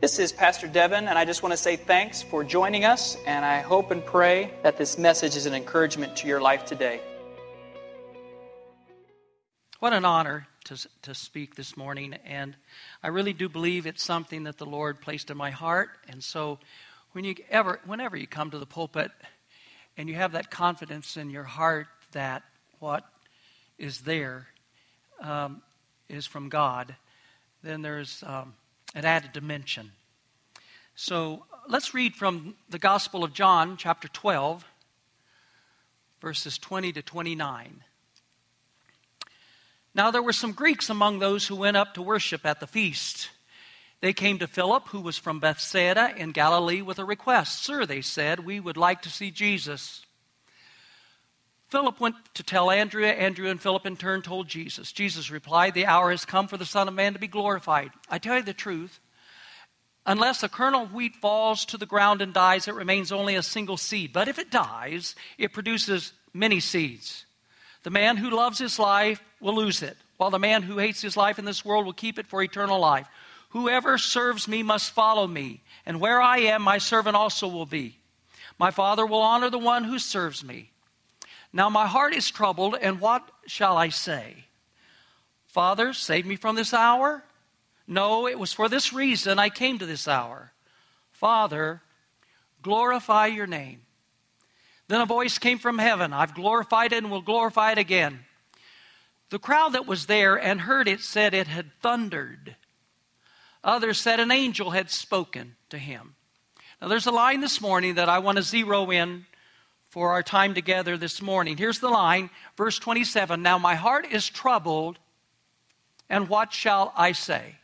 This is Pastor Devin, and I just want to say thanks for joining us, and I hope and pray that this message is an encouragement to your life today. What an honor to, to speak this morning, and I really do believe it's something that the Lord placed in my heart. And so, when you ever, whenever you come to the pulpit and you have that confidence in your heart that what is there um, is from God, then there's um, an added dimension. So let's read from the Gospel of John, chapter 12, verses 20 to 29. Now there were some Greeks among those who went up to worship at the feast. They came to Philip, who was from Bethsaida in Galilee, with a request. Sir, they said, we would like to see Jesus. Philip went to tell Andrew. Andrew and Philip in turn told Jesus. Jesus replied, The hour has come for the Son of Man to be glorified. I tell you the truth. Unless a kernel of wheat falls to the ground and dies, it remains only a single seed. But if it dies, it produces many seeds. The man who loves his life will lose it, while the man who hates his life in this world will keep it for eternal life. Whoever serves me must follow me, and where I am, my servant also will be. My Father will honor the one who serves me. Now my heart is troubled, and what shall I say? Father, save me from this hour? No, it was for this reason I came to this hour. Father, glorify your name. Then a voice came from heaven I've glorified it and will glorify it again. The crowd that was there and heard it said it had thundered. Others said an angel had spoken to him. Now, there's a line this morning that I want to zero in for our time together this morning. Here's the line, verse 27 Now my heart is troubled, and what shall I say?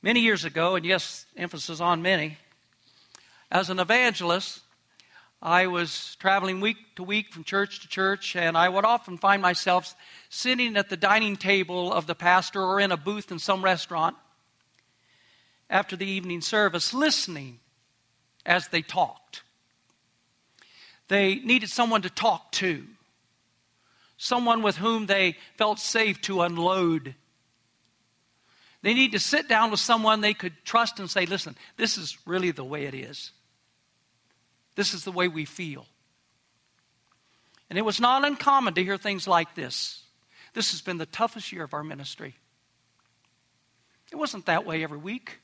Many years ago, and yes, emphasis on many, as an evangelist, I was traveling week to week from church to church, and I would often find myself sitting at the dining table of the pastor or in a booth in some restaurant after the evening service, listening as they talked. They needed someone to talk to, someone with whom they felt safe to unload. They need to sit down with someone they could trust and say, listen, this is really the way it is. This is the way we feel. And it was not uncommon to hear things like this. This has been the toughest year of our ministry. It wasn't that way every week,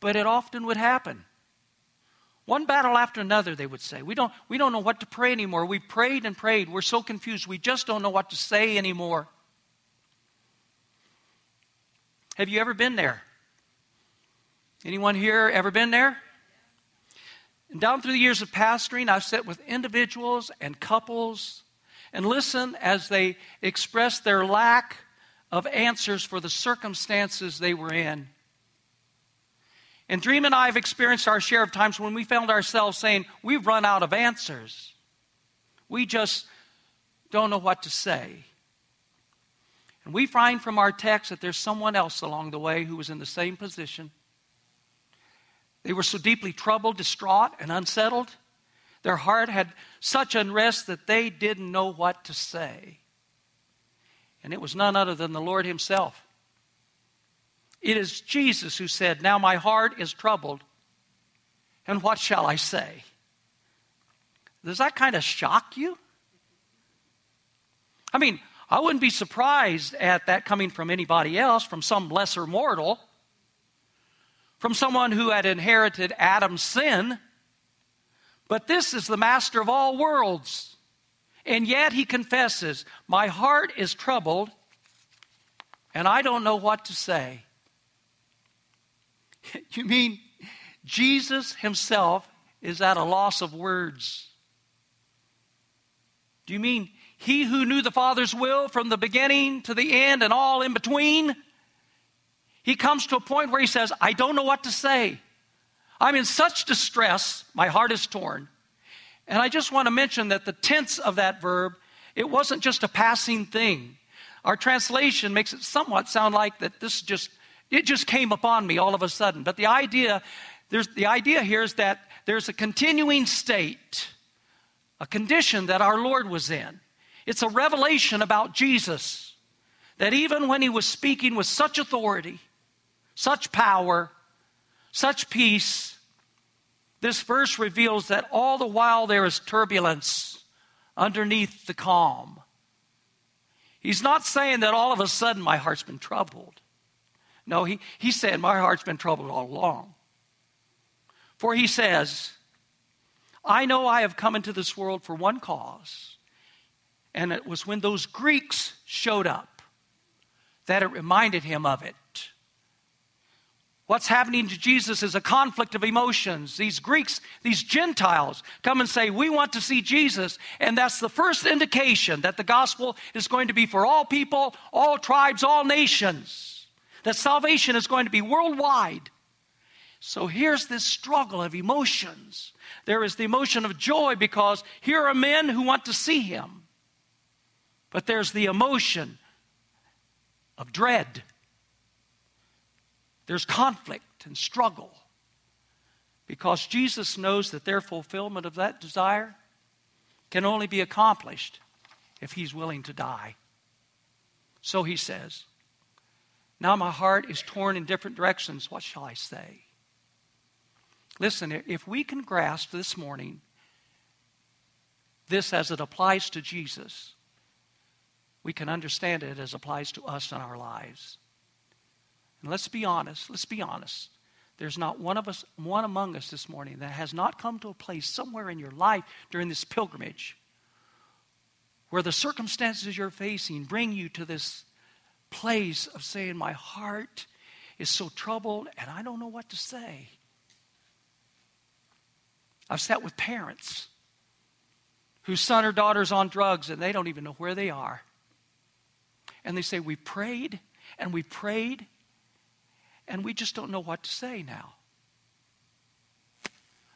but it often would happen. One battle after another, they would say. We don't, we don't know what to pray anymore. We prayed and prayed. We're so confused. We just don't know what to say anymore. Have you ever been there? Anyone here ever been there? And down through the years of pastoring, I've sat with individuals and couples and listened as they expressed their lack of answers for the circumstances they were in. And Dreama and I have experienced our share of times when we found ourselves saying, We've run out of answers. We just don't know what to say. And we find from our text that there's someone else along the way who was in the same position. They were so deeply troubled, distraught, and unsettled. Their heart had such unrest that they didn't know what to say. And it was none other than the Lord Himself. It is Jesus who said, Now my heart is troubled, and what shall I say? Does that kind of shock you? I mean, I wouldn't be surprised at that coming from anybody else, from some lesser mortal, from someone who had inherited Adam's sin. But this is the master of all worlds. And yet he confesses, My heart is troubled, and I don't know what to say. You mean Jesus himself is at a loss of words? Do you mean he who knew the Father's will from the beginning to the end and all in between? He comes to a point where he says, I don't know what to say. I'm in such distress, my heart is torn. And I just want to mention that the tense of that verb, it wasn't just a passing thing. Our translation makes it somewhat sound like that this is just it just came upon me all of a sudden. But the idea, there's, the idea here is that there's a continuing state, a condition that our Lord was in. It's a revelation about Jesus that even when he was speaking with such authority, such power, such peace. This verse reveals that all the while there is turbulence underneath the calm. He's not saying that all of a sudden my heart's been troubled. No, he, he said, My heart's been troubled all along. For he says, I know I have come into this world for one cause, and it was when those Greeks showed up that it reminded him of it. What's happening to Jesus is a conflict of emotions. These Greeks, these Gentiles come and say, We want to see Jesus. And that's the first indication that the gospel is going to be for all people, all tribes, all nations. That salvation is going to be worldwide. So here's this struggle of emotions. There is the emotion of joy because here are men who want to see him. But there's the emotion of dread there's conflict and struggle because Jesus knows that their fulfillment of that desire can only be accomplished if he's willing to die. So he says, Now my heart is torn in different directions. What shall I say? Listen, if we can grasp this morning this as it applies to Jesus, we can understand it as it applies to us in our lives. And let's be honest, let's be honest. There's not one of us, one among us this morning that has not come to a place somewhere in your life during this pilgrimage where the circumstances you're facing bring you to this place of saying, My heart is so troubled and I don't know what to say. I've sat with parents whose son or daughter's on drugs and they don't even know where they are. And they say, We prayed and we prayed and we just don't know what to say now.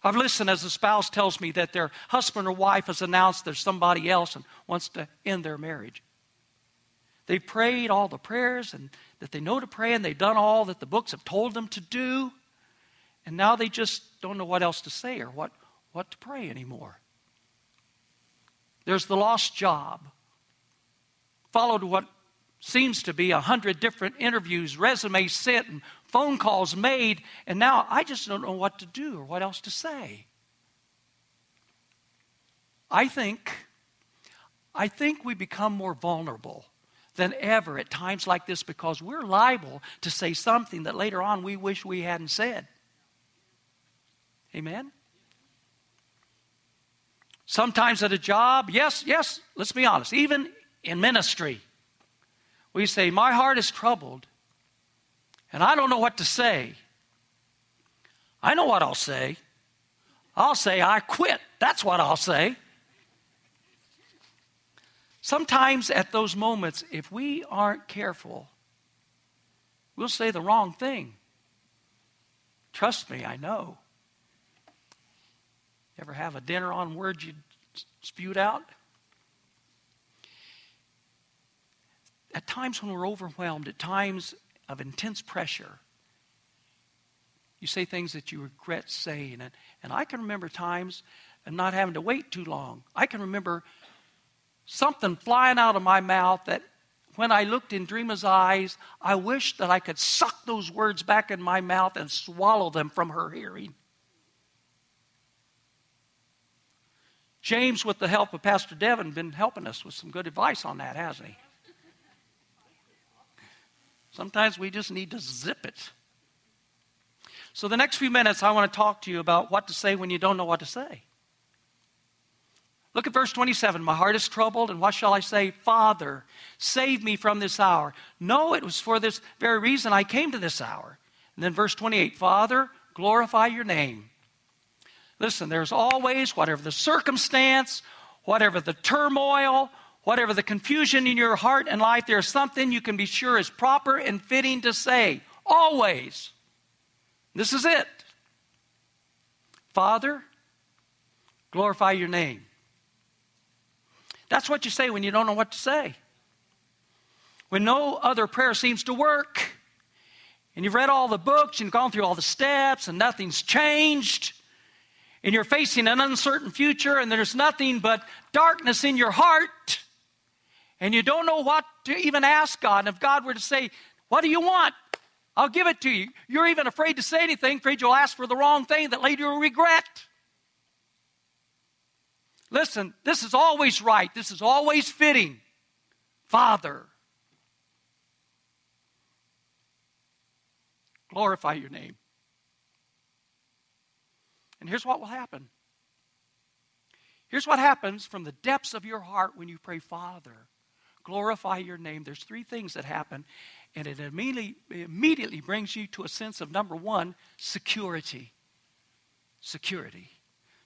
I've listened as a spouse tells me that their husband or wife has announced there's somebody else and wants to end their marriage. They prayed all the prayers and that they know to pray, and they've done all that the books have told them to do, and now they just don't know what else to say or what, what to pray anymore. There's the lost job, followed what seems to be a hundred different interviews, resumes sent, and phone calls made, and now I just don't know what to do or what else to say. I think, I think we become more vulnerable than ever at times like this because we're liable to say something that later on we wish we hadn't said. Amen? Sometimes at a job, yes, yes, let's be honest, even in ministry, we say, My heart is troubled and I don't know what to say. I know what I'll say. I'll say, I quit. That's what I'll say. Sometimes at those moments, if we aren't careful, we'll say the wrong thing. Trust me, I know. Ever have a dinner on words you spewed out? At times when we're overwhelmed, at times of intense pressure. You say things that you regret saying. And, and I can remember times and not having to wait too long. I can remember something flying out of my mouth that when I looked in Dreama's eyes, I wished that I could suck those words back in my mouth and swallow them from her hearing. James, with the help of Pastor Devin, been helping us with some good advice on that, hasn't he? Sometimes we just need to zip it. So, the next few minutes, I want to talk to you about what to say when you don't know what to say. Look at verse 27. My heart is troubled, and what shall I say? Father, save me from this hour. No, it was for this very reason I came to this hour. And then verse 28 Father, glorify your name. Listen, there's always, whatever the circumstance, whatever the turmoil, whatever the confusion in your heart and life, there's something you can be sure is proper and fitting to say. Always. This is it. Father, glorify your name. That's what you say when you don't know what to say. When no other prayer seems to work, and you've read all the books and gone through all the steps, and nothing's changed, and you're facing an uncertain future, and there's nothing but darkness in your heart and you don't know what to even ask God. And if God were to say, What do you want? I'll give it to you. You're even afraid to say anything, afraid you'll ask for the wrong thing that later you'll regret. Listen, this is always right. This is always fitting. Father, glorify your name. And here's what will happen. Here's what happens from the depths of your heart when you pray, Father, glorify your name. There's three things that happen, and it immediately, immediately brings you to a sense of number one, security. Security.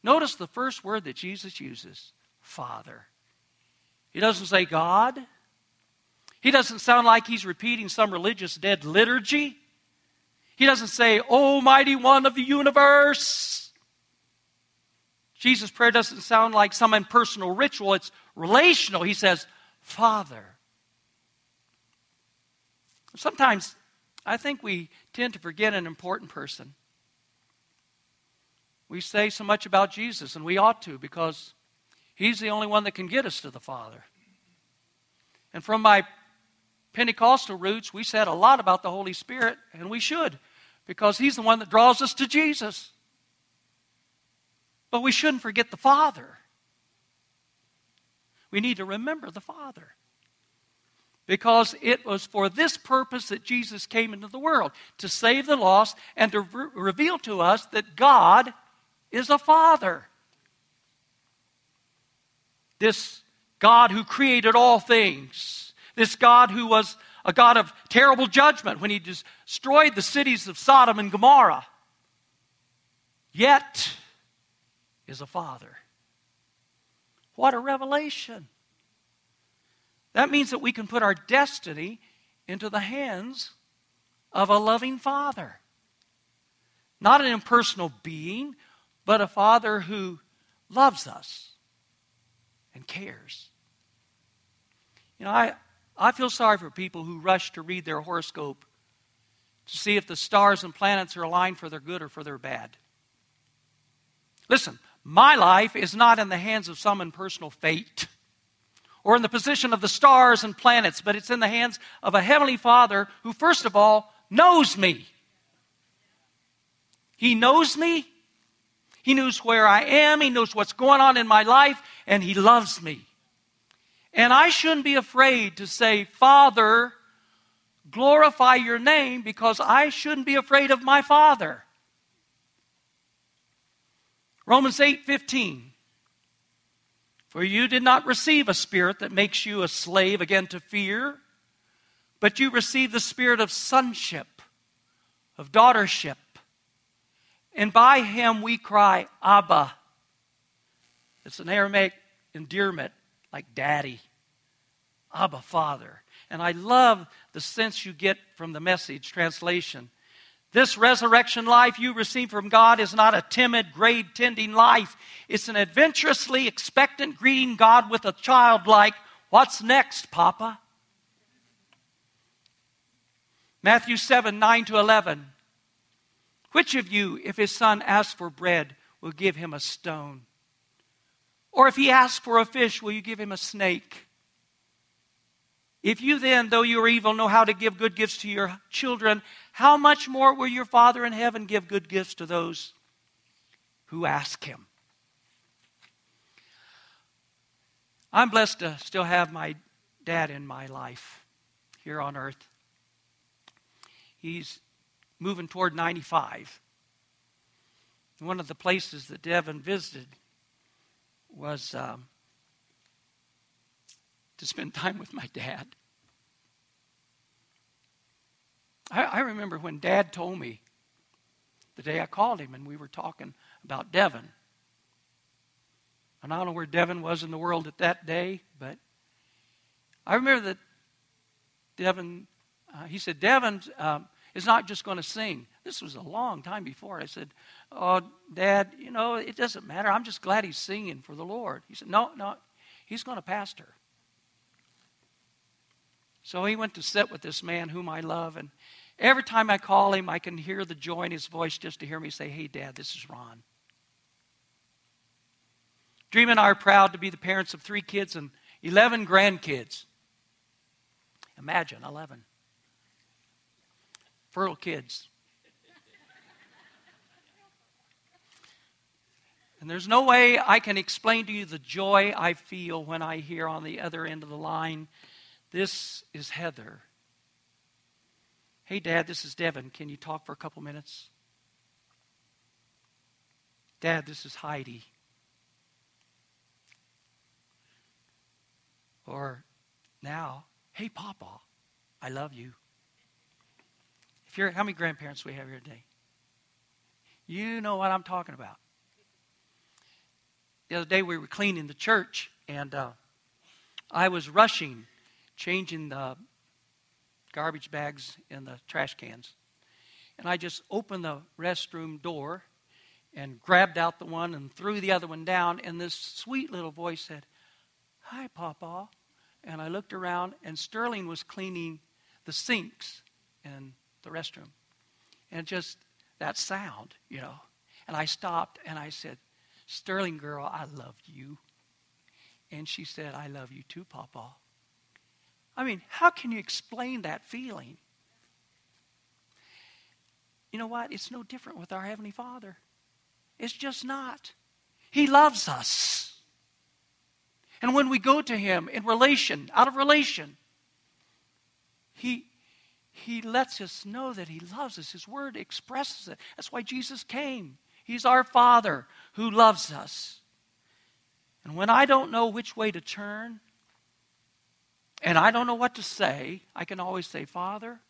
Notice the first word that Jesus uses Father. He doesn't say God. He doesn't sound like he's repeating some religious dead liturgy. He doesn't say, Almighty One of the universe. Jesus' prayer doesn't sound like some impersonal ritual, it's relational. He says, Father. Sometimes I think we tend to forget an important person. We say so much about Jesus, and we ought to because he's the only one that can get us to the Father. And from my Pentecostal roots, we said a lot about the Holy Spirit, and we should, because He's the one that draws us to Jesus. But we shouldn't forget the Father. We need to remember the Father. Because it was for this purpose that Jesus came into the world to save the lost and to re- reveal to us that God is a Father. This God who created all things this God who was a God of terrible judgment when he destroyed the cities of Sodom and Gomorrah, yet is a father. What a revelation! That means that we can put our destiny into the hands of a loving father. Not an impersonal being, but a father who loves us and cares. You know, I, I feel sorry for people who rush to read their horoscope to see if the stars and planets are aligned for their good or for their bad. Listen, my life is not in the hands of some impersonal fate or in the position of the stars and planets, but it's in the hands of a Heavenly Father who, first of all, knows me. He knows me. He knows where I am. He knows what's going on in my life, and He loves me. And I shouldn't be afraid to say, Father, glorify your name because I shouldn't be afraid of my Father. Romans 8 15. For you did not receive a spirit that makes you a slave again to fear, but you received the spirit of sonship, of daughtership. And by him we cry, Abba. It's an Aramaic endearment like daddy, Abba, Father. And I love the sense you get from the message translation. This resurrection life you receive from God is not a timid, grave tending life. It's an adventurously expectant greeting God with a child like, What's next, Papa? Matthew 7 9 to 11. Which of you, if his son asks for bread, will give him a stone? Or if he asks for a fish, will you give him a snake? If you then, though you are evil, know how to give good gifts to your children, how much more will your Father in heaven give good gifts to those who ask him? I'm blessed to still have my dad in my life here on earth. He's moving toward 95. One of the places that Devin visited was um, to spend time with my dad. I, I, remember when Dad told me the day I called him and we were talking about Devin. And I don't know where Devin was in the world at that day, but I remember that Devin, uh, he said, Devin um, is not just going to sing. This was a long time before. I said, Oh, Dad, you know, it doesn't matter. I'm just glad he's singing for the Lord. He said, No, no, he's going to pastor. So he went to sit with this man whom I love, and every time I call him, I can hear the joy in his voice just to hear me say, Hey, Dad, this is Ron. Dreama and I are proud to be the parents of three kids and 11 grandkids. Imagine 11. For little kids. And there's no way I can explain to you the joy I feel when I hear on the other end of the line, This is Heather. Hey, Dad, this is Devin. Can you talk for a couple minutes? Dad, this is Heidi. Or now, hey, Papa, I love you. If you're, how many grandparents we have here today? You know what I'm talking about the other day we were cleaning the church, and uh, I was rushing, changing the garbage bags in the trash cans. And I just opened the restroom door and grabbed out the one and threw the other one down. And this sweet little voice said, Hi, Papa. And I looked around, and Sterling was cleaning the sinks in the restroom. And just that sound, you know. And I stopped and I said, Sterling girl, I love you. And she said, I love you too, Papa. I mean, how can you explain that feeling? You know what? It's no different with our Heavenly Father. It's just not. He loves us. And when we go to Him in relation, out of relation, He, he lets us know that He loves us. His Word expresses it. That's why Jesus came. He's our Father who loves us. And when I don't know which way to turn, and I don't know what to say, I can always say, Father,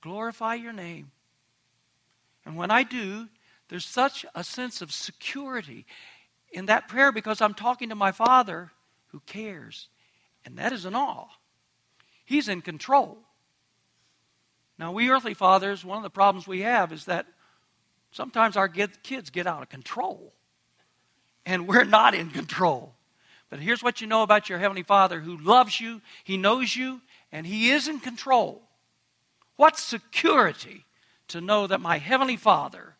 glorify your name. And when I do, there's such a sense of security in that prayer because I'm talking to my Father who cares. And that isn't all, He's in control. Now, we earthly fathers, one of the problems we have is that Sometimes our kids get out of control, and we're not in control. But here's what you know about your Heavenly Father who loves you, He knows you, and He is in control. What security to know that my Heavenly Father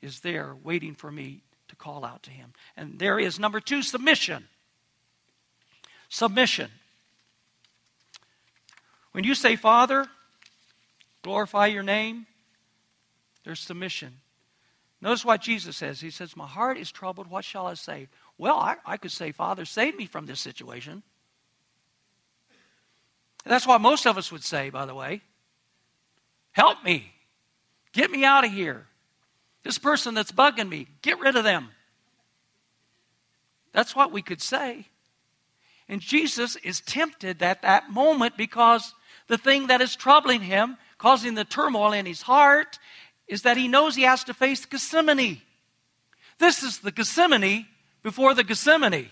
is there waiting for me to call out to Him. And there is number two submission. Submission. When you say, Father, glorify your name, there's submission. Notice what Jesus says. He says, My heart is troubled. What shall I say? Well, I, I could say, Father, save me from this situation. That's what most of us would say, by the way. Help me. Get me out of here. This person that's bugging me, get rid of them. That's what we could say. And Jesus is tempted at that moment because the thing that is troubling him, causing the turmoil in his heart, is that he knows he has to face Gethsemane. This is the Gethsemane before the Gethsemane.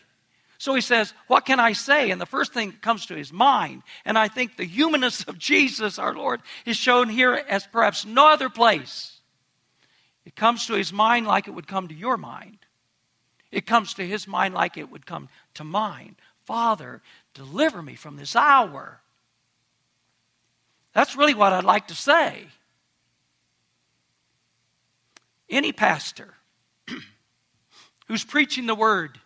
So he says, What can I say? And the first thing that comes to his mind, and I think the humanness of Jesus, our Lord, is shown here as perhaps no other place. It comes to his mind like it would come to your mind. It comes to his mind like it would come to mine. Father, deliver me from this hour. That's really what I'd like to say any pastor who's preaching the word,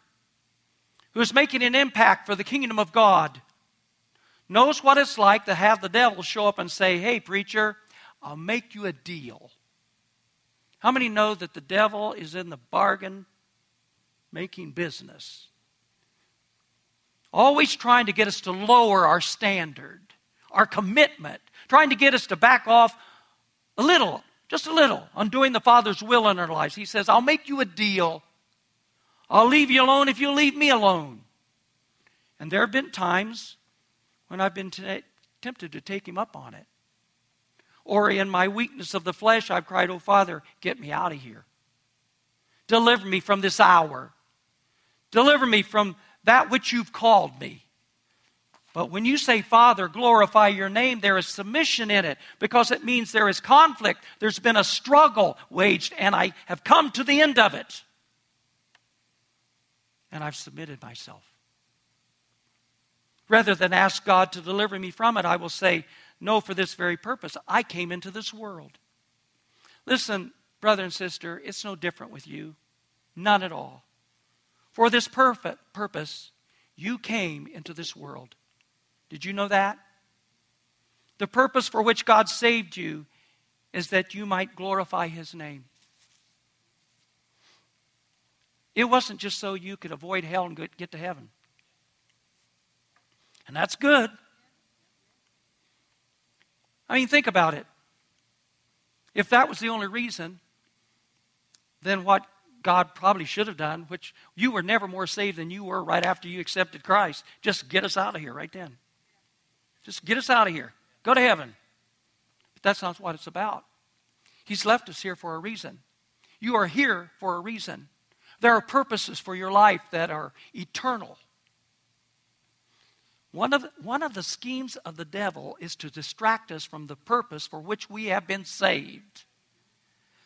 who's making an impact for the kingdom of God, knows what it's like to have the devil show up and say, Hey, preacher, I'll make you a deal. How many know that the devil is in the bargain making business? Always trying to get us to lower our standard, our commitment, trying to get us to back off a little just a little, on doing the Father's will in our lives. He says, I'll make you a deal. I'll leave you alone if you leave me alone. And there have been times when I've been t- tempted to take him up on it. Or in my weakness of the flesh, I've cried, Oh, Father, get me out of here. Deliver me from this hour. Deliver me from that which you've called me. But when you say, Father, glorify your name, there is submission in it because it means there is conflict. There's been a struggle waged, and I have come to the end of it. And I've submitted myself. Rather than ask God to deliver me from it, I will say, No, for this very purpose. I came into this world. Listen, brother and sister, it's no different with you. None at all. For this perfect purpose, you came into this world. Did you know that? The purpose for which God saved you is that you might glorify His name. It wasn't just so you could avoid hell and get to heaven. And that's good. I mean, think about it. If that was the only reason, then what God probably should have done, which you were never more saved than you were right after you accepted Christ, just get us out of here right then. Just get us out of here. Go to heaven. But that's not what it's about. He's left us here for a reason. You are here for a reason. There are purposes for your life that are eternal. One of, one of the schemes of the devil is to distract us from the purpose for which we have been saved.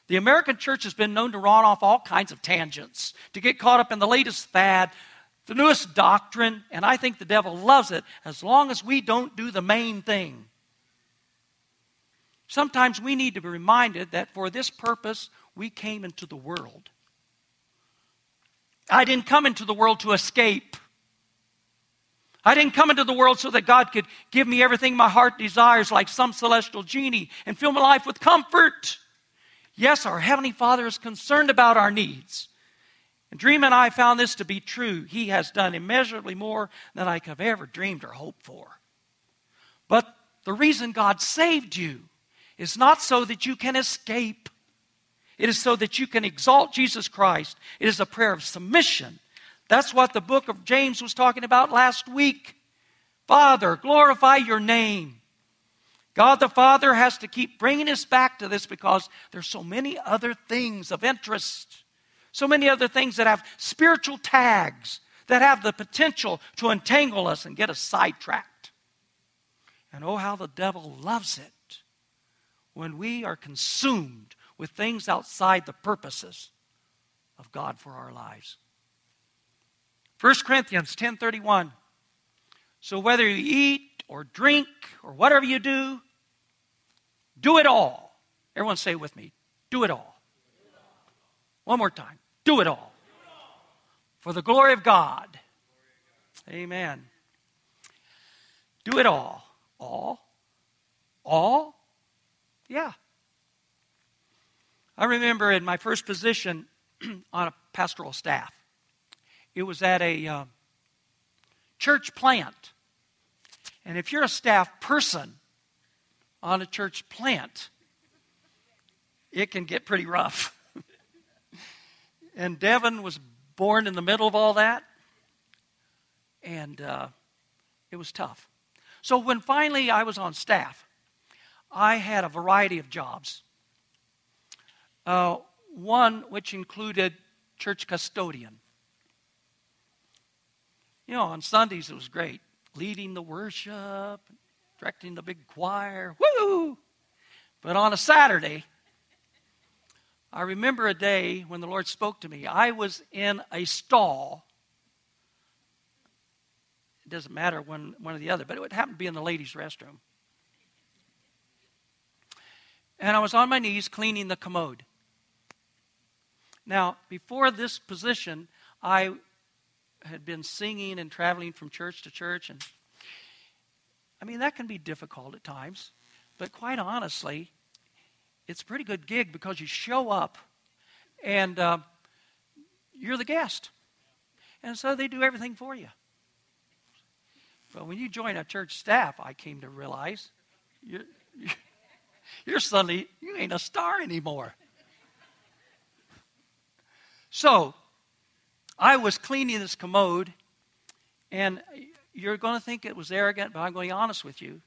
The American church has been known to run off all kinds of tangents, to get caught up in the latest fad, the newest doctrine, and I think the devil loves it as long as we don't do the main thing. Sometimes we need to be reminded that for this purpose we came into the world. I didn't come into the world to escape. I didn't come into the world so that God could give me everything my heart desires like some celestial genie and fill my life with comfort. Yes, our Heavenly Father is concerned about our needs. And Dreama and I found this to be true. He has done immeasurably more than I could have ever dreamed or hoped for. But the reason God saved you is not so that you can escape. It is so that you can exalt Jesus Christ. It is a prayer of submission. That's what the book of James was talking about last week. Father, glorify your name. God the Father has to keep bringing us back to this because there's so many other things of interest. So many other things that have spiritual tags that have the potential to entangle us and get us sidetracked. And oh, how the devil loves it when we are consumed with things outside the purposes of God for our lives. 1 Corinthians 10:31 So whether you eat or drink or whatever you do do it all. Everyone say with me, do it all. One more time. Do it all. For the glory of God. Amen. Do it all. All? All? Yeah. I remember in my first position on a pastoral staff, it was at a uh, church plant. And if you're a staff person on a church plant, it can get pretty rough. And Devin was born in the middle of all that. And uh, it was tough. So when finally I was on staff, I had a variety of jobs. Uh, one which included church custodian. You know, on Sundays it was great. Leading the worship, directing the big choir. Woo! But on a Saturday, I remember a day when the Lord spoke to me. I was in a stall. It doesn't matter one, one or the other, but it would happen to be in the ladies' restroom. And I was on my knees cleaning the commode. Now, before this position, I had been singing and traveling from church to church. And I mean, that can be difficult at times. But quite honestly, it's a pretty good gig because you show up and uh, you're the guest. And so they do everything for you. But when you join a church staff, I came to realize you're, you're suddenly, you ain't a star anymore. So I was cleaning this commode, and you're going to think it was arrogant, but I'm going to be honest with you.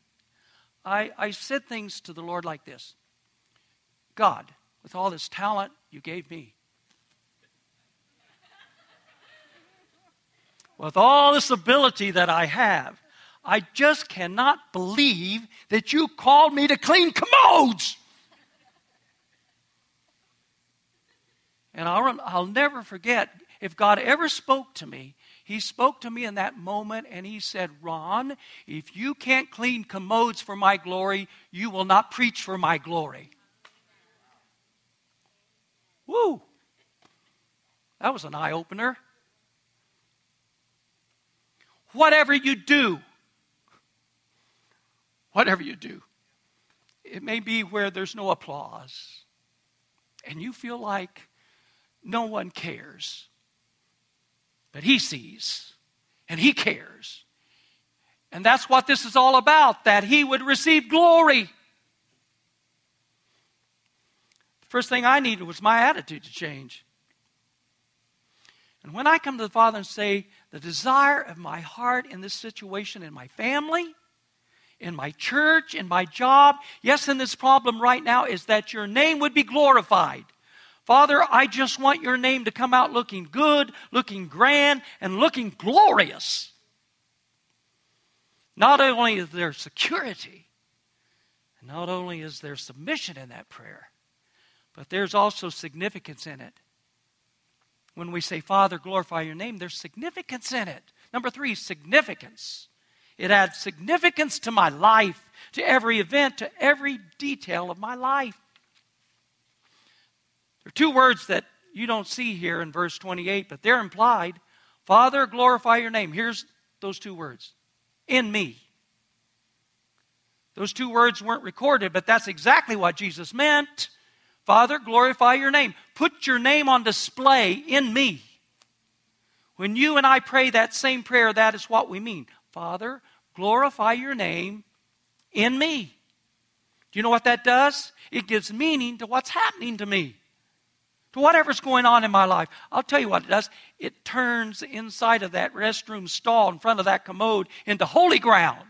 I, I said things to the Lord like this God, with all this talent you gave me, with all this ability that I have, I just cannot believe that you called me to clean commodes. And I'll, I'll never forget if God ever spoke to me, He spoke to me in that moment and He said, Ron, if you can't clean commodes for my glory, you will not preach for my glory. Woo! That was an eye opener. Whatever you do, whatever you do, it may be where there's no applause and you feel like no one cares. But He sees and He cares. And that's what this is all about that He would receive glory. The first thing I needed was my attitude to change. And when I come to the Father and say, the desire of my heart in this situation, in my family, in my church, in my job, yes, in this problem right now, is that your name would be glorified. Father, I just want your name to come out looking good, looking grand, and looking glorious. Not only is there security, not only is there submission in that prayer, but there's also significance in it. When we say, Father, glorify your name, there's significance in it. Number three, significance. It adds significance to my life, to every event, to every detail of my life. There are two words that you don't see here in verse 28, but they're implied. Father, glorify your name. Here's those two words in me. Those two words weren't recorded, but that's exactly what Jesus meant. Father, glorify your name. Put your name on display in me. When you and I pray that same prayer, that is what we mean. Father, glorify your name in me. Do you know what that does? It gives meaning to what's happening to me, to whatever's going on in my life. I'll tell you what it does. It turns inside of that restroom stall in front of that commode into holy ground.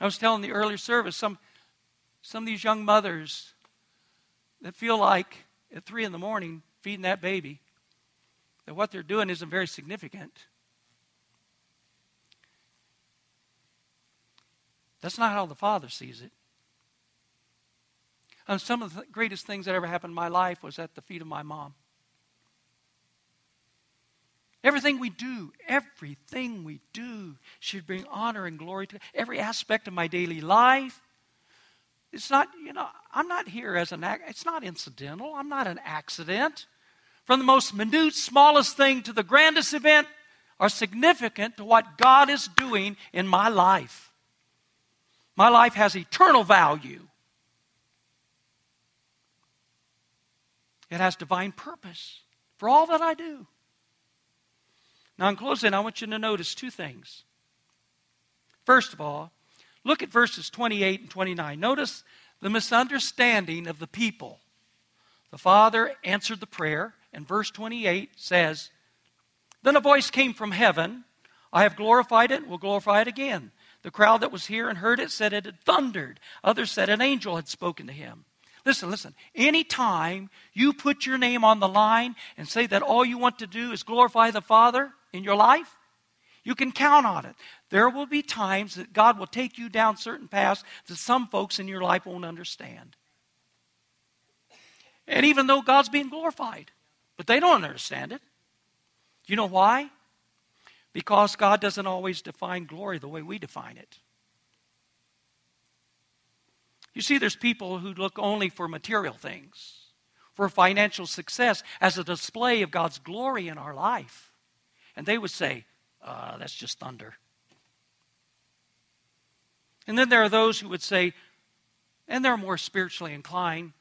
I was telling the earlier service some, some of these young mothers that feel like at 3 in the morning feeding that baby, that what they're doing isn't very significant. That's not how the Father sees it. And some of the greatest things that ever happened in my life was at the feet of my mom. Everything we do, everything we do should bring honor and glory to every aspect of my daily life. It's not, you know, I'm not here as an act, it's not incidental. I'm not an accident. From the most minute, smallest thing to the grandest event are significant to what God is doing in my life. My life has eternal value. It has divine purpose for all that I do. Now, in closing, I want you to notice two things. First of all, look at verses 28 and 29. Notice the misunderstanding of the people. The father answered the prayer, and verse 28 says, Then a voice came from heaven I have glorified it, and will glorify it again. The crowd that was here and heard it said it had thundered. Others said an angel had spoken to him. Listen, listen. Anytime you put your name on the line and say that all you want to do is glorify the Father in your life, you can count on it. There will be times that God will take you down certain paths that some folks in your life won't understand. And even though God's being glorified, but they don't understand it. You know why? Because God doesn't always define glory the way we define it. You see, there's people who look only for material things, for financial success as a display of God's glory in our life. And they would say, uh, that's just thunder. And then there are those who would say, and they're more spiritually inclined,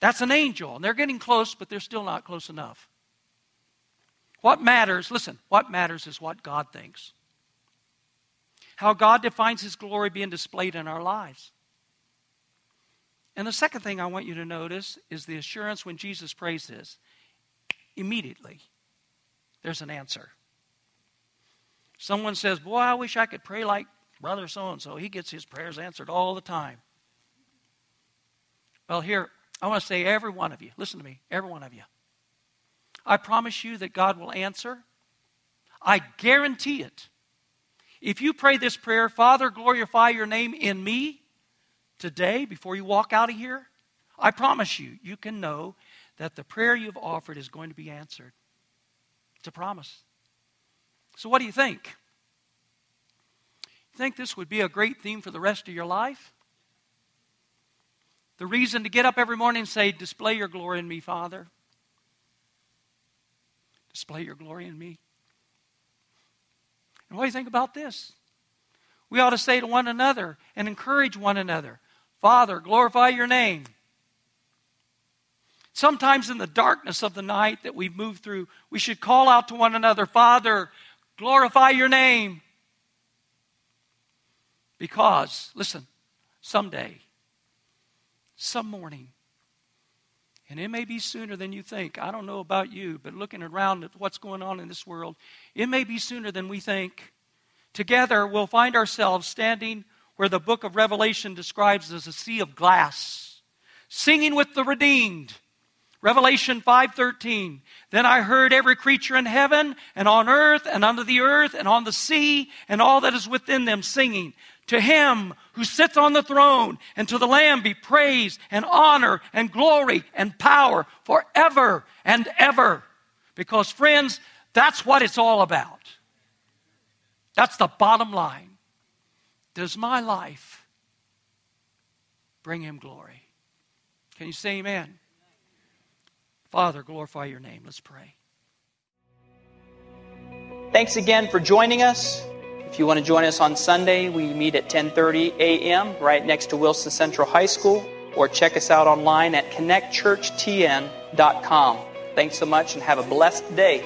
that's an angel. And they're getting close, but they're still not close enough. What matters, listen, what matters is what God thinks. How God defines His glory being displayed in our lives. And the second thing I want you to notice is the assurance when Jesus prays this. Immediately, there's an answer. Someone says, Boy, I wish I could pray like brother so and so. He gets his prayers answered all the time. Well, here, I want to say, every one of you, listen to me, every one of you. I promise you that God will answer. I guarantee it. If you pray this prayer, Father, glorify your name in me today before you walk out of here, I promise you, you can know that the prayer you've offered is going to be answered. It's a promise. So, what do you think? Think this would be a great theme for the rest of your life? The reason to get up every morning and say, Display your glory in me, Father. Display your glory in me. And what do you think about this? We ought to say to one another and encourage one another Father, glorify your name. Sometimes in the darkness of the night that we've moved through, we should call out to one another Father, glorify your name. Because, listen, someday, some morning, and it may be sooner than you think. I don't know about you, but looking around at what's going on in this world, it may be sooner than we think. Together, we'll find ourselves standing where the book of Revelation describes as a sea of glass, singing with the redeemed. Revelation 5:13 Then I heard every creature in heaven and on earth and under the earth and on the sea and all that is within them singing to him who sits on the throne and to the Lamb be praise and honor and glory and power forever and ever. Because, friends, that's what it's all about. That's the bottom line. Does my life bring him glory? Can you say amen? Father, glorify your name. Let's pray. Thanks again for joining us. If you want to join us on Sunday, we meet at 10:30 a.m. right next to Wilson Central High School or check us out online at connectchurchtn.com. Thanks so much and have a blessed day.